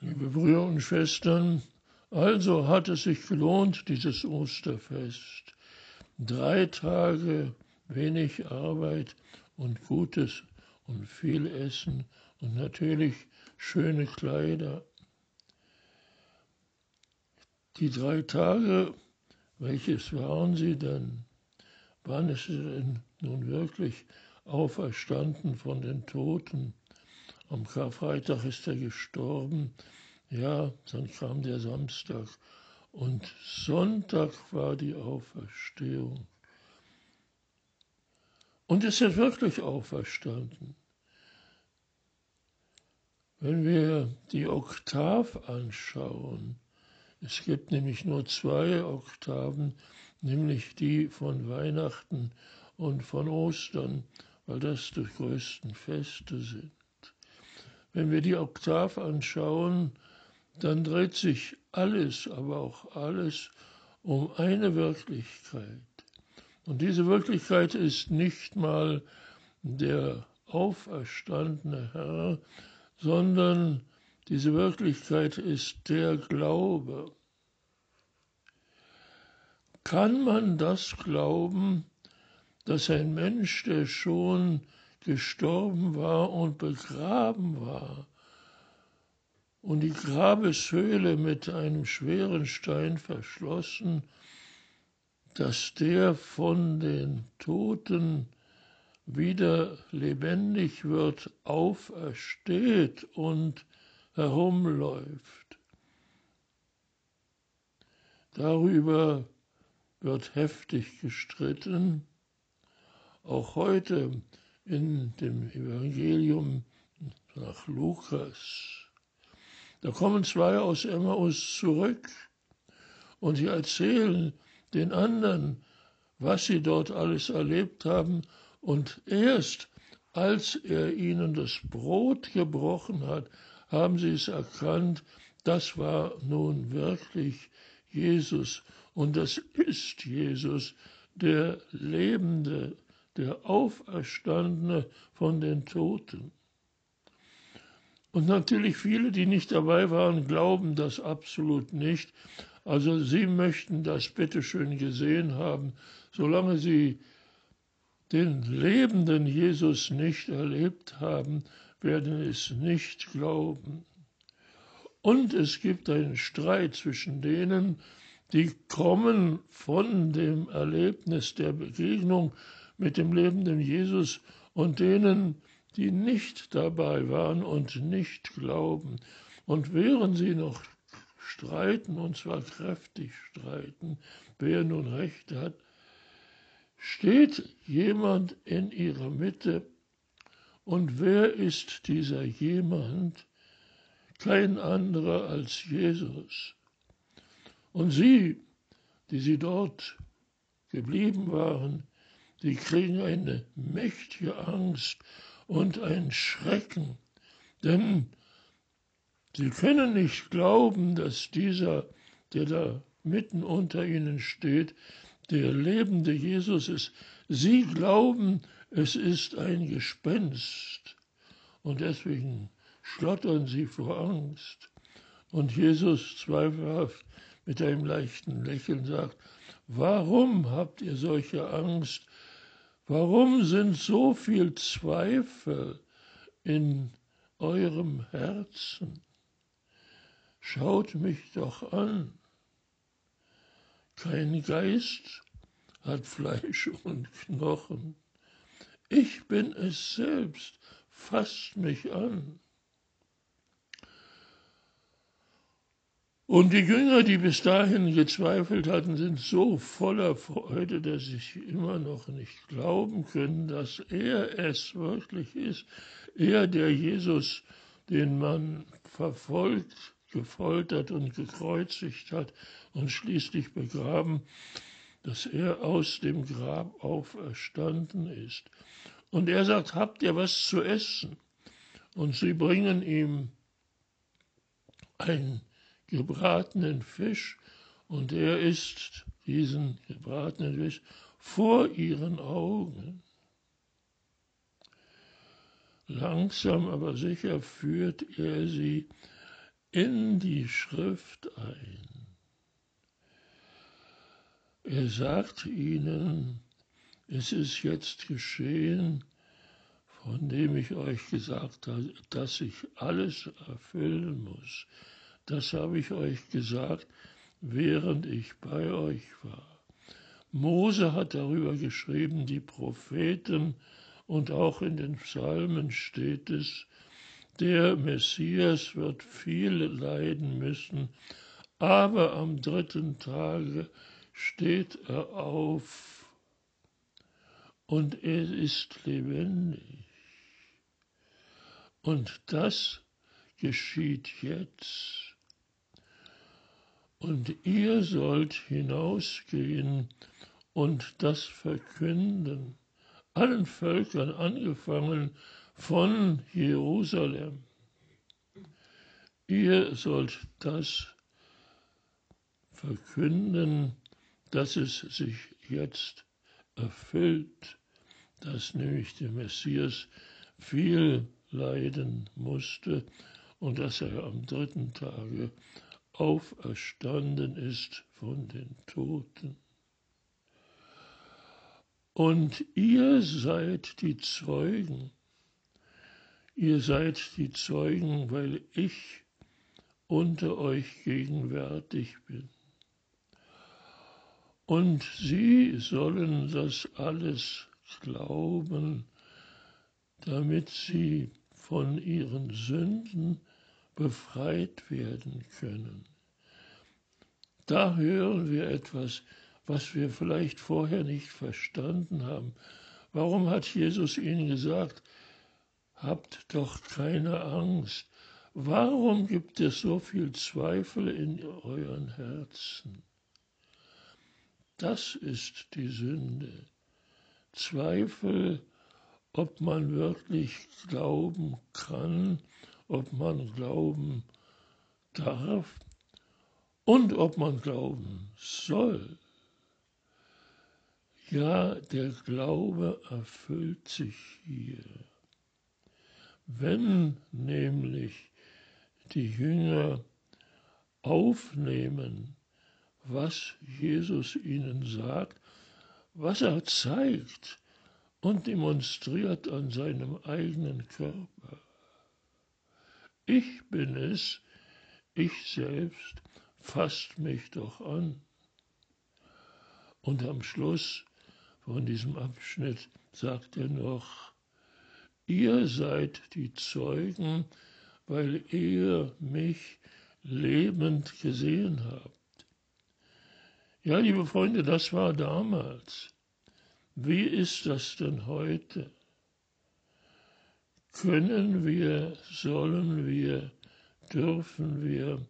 Liebe Brüder und Schwestern, also hat es sich gelohnt, dieses Osterfest. Drei Tage wenig Arbeit und Gutes und viel Essen und natürlich schöne Kleider. Die drei Tage, welches waren sie denn? Wann ist er denn nun wirklich auferstanden von den Toten? Am Karfreitag ist er gestorben. Ja, dann kam der Samstag. Und Sonntag war die Auferstehung. Und ist er wirklich auferstanden? Wenn wir die Oktav anschauen, es gibt nämlich nur zwei Oktaven, nämlich die von Weihnachten und von Ostern, weil das die größten Feste sind. Wenn wir die Oktav anschauen, dann dreht sich alles, aber auch alles um eine Wirklichkeit. Und diese Wirklichkeit ist nicht mal der auferstandene Herr, sondern diese Wirklichkeit ist der Glaube. Kann man das glauben, dass ein Mensch, der schon gestorben war und begraben war, und die Grabeshöhle mit einem schweren Stein verschlossen, dass der von den Toten wieder lebendig wird, aufersteht und herumläuft. Darüber wird heftig gestritten. Auch heute in dem Evangelium nach Lukas. Da kommen zwei aus Emmaus zurück und sie erzählen den anderen, was sie dort alles erlebt haben. Und erst als er ihnen das Brot gebrochen hat, haben sie es erkannt, das war nun wirklich Jesus. Und das ist Jesus, der Lebende, der Auferstandene von den Toten. Und natürlich viele, die nicht dabei waren, glauben das absolut nicht. Also sie möchten das bitteschön gesehen haben, solange sie den lebenden Jesus nicht erlebt haben, werden es nicht glauben. Und es gibt einen Streit zwischen denen, die kommen von dem Erlebnis der Begegnung mit dem lebenden Jesus und denen, die nicht dabei waren und nicht glauben. Und während sie noch streiten, und zwar kräftig streiten, wer nun recht hat, steht jemand in ihrer Mitte. Und wer ist dieser jemand? Kein anderer als Jesus. Und sie, die sie dort geblieben waren, die kriegen eine mächtige Angst und ein Schrecken, denn sie können nicht glauben, dass dieser, der da mitten unter ihnen steht, der lebende Jesus ist. Sie glauben, es ist ein Gespenst. Und deswegen schlottern sie vor Angst. Und Jesus zweifelhaft mit einem leichten Lächeln sagt, warum habt ihr solche Angst? Warum sind so viel Zweifel in eurem Herzen? Schaut mich doch an. Kein Geist hat Fleisch und Knochen. Ich bin es selbst, fasst mich an. Und die Jünger, die bis dahin gezweifelt hatten, sind so voller Freude, dass sie immer noch nicht glauben können, dass er es wirklich ist. Er, der Jesus, den man verfolgt, gefoltert und gekreuzigt hat und schließlich begraben, dass er aus dem Grab auferstanden ist. Und er sagt, habt ihr was zu essen? Und sie bringen ihm einen gebratenen Fisch und er isst diesen gebratenen Fisch vor ihren Augen. Langsam aber sicher führt er sie in die Schrift ein. Er sagt ihnen, es ist jetzt geschehen, von dem ich euch gesagt habe, dass ich alles erfüllen muss. Das habe ich euch gesagt, während ich bei euch war. Mose hat darüber geschrieben, die Propheten und auch in den Psalmen steht es, der Messias wird viel leiden müssen, aber am dritten Tage steht er auf und er ist lebendig. Und das geschieht jetzt. Und ihr sollt hinausgehen und das verkünden, allen Völkern angefangen von Jerusalem. Ihr sollt das verkünden, dass es sich jetzt erfüllt, dass nämlich der Messias viel leiden musste und dass er am dritten Tage auferstanden ist von den Toten. Und ihr seid die Zeugen. Ihr seid die Zeugen, weil ich unter euch gegenwärtig bin. Und sie sollen das alles glauben, damit sie von ihren Sünden befreit werden können. Da hören wir etwas, was wir vielleicht vorher nicht verstanden haben. Warum hat Jesus ihnen gesagt, habt doch keine Angst? Warum gibt es so viel Zweifel in euren Herzen? Das ist die Sünde. Zweifel ob man wirklich glauben kann, ob man glauben darf und ob man glauben soll. Ja, der Glaube erfüllt sich hier. Wenn nämlich die Jünger aufnehmen, was Jesus ihnen sagt, was er zeigt, und demonstriert an seinem eigenen Körper. Ich bin es, ich selbst, fasst mich doch an. Und am Schluss von diesem Abschnitt sagt er noch, ihr seid die Zeugen, weil ihr mich lebend gesehen habt. Ja, liebe Freunde, das war damals. Wie ist das denn heute? Können wir, sollen wir, dürfen wir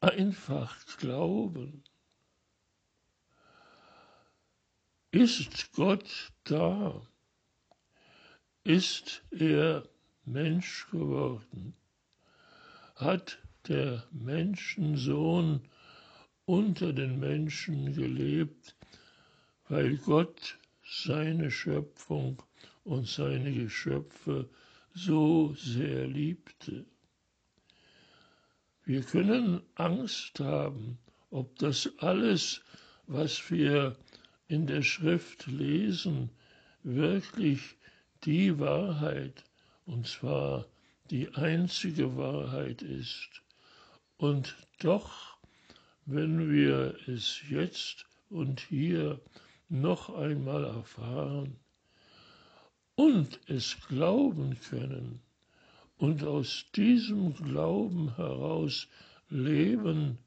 einfach glauben? Ist Gott da? Ist er Mensch geworden? Hat der Menschensohn unter den Menschen gelebt, weil Gott seine Schöpfung und seine Geschöpfe so sehr liebte. Wir können Angst haben, ob das alles, was wir in der Schrift lesen, wirklich die Wahrheit, und zwar die einzige Wahrheit ist. Und doch, wenn wir es jetzt und hier noch einmal erfahren und es glauben können und aus diesem Glauben heraus leben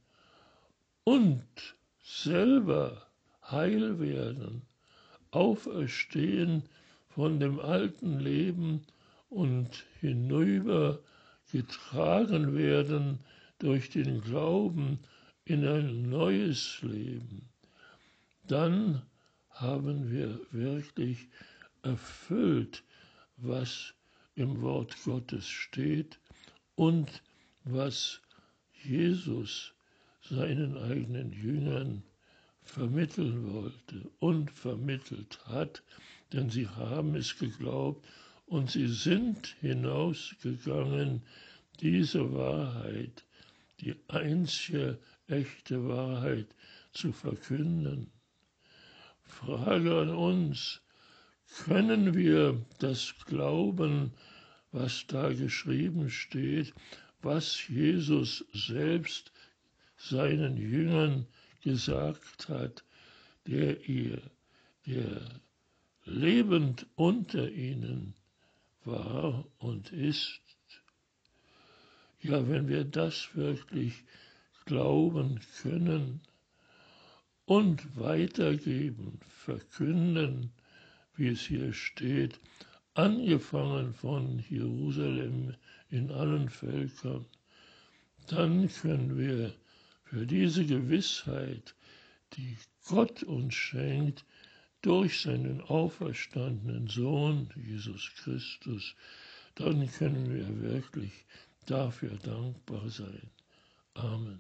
und selber heil werden, auferstehen von dem alten Leben und hinüber getragen werden durch den Glauben in ein neues Leben, dann haben wir wirklich erfüllt, was im Wort Gottes steht und was Jesus seinen eigenen Jüngern vermitteln wollte und vermittelt hat, denn sie haben es geglaubt und sie sind hinausgegangen, diese Wahrheit die einzige echte Wahrheit zu verkünden. Frage an uns, können wir das glauben, was da geschrieben steht, was Jesus selbst seinen Jüngern gesagt hat, der ihr, der lebend unter ihnen war und ist. Ja, wenn wir das wirklich glauben können und weitergeben, verkünden, wie es hier steht, angefangen von Jerusalem in allen Völkern, dann können wir für diese Gewissheit, die Gott uns schenkt, durch seinen auferstandenen Sohn Jesus Christus, dann können wir wirklich dafür dankbar sein. Amen.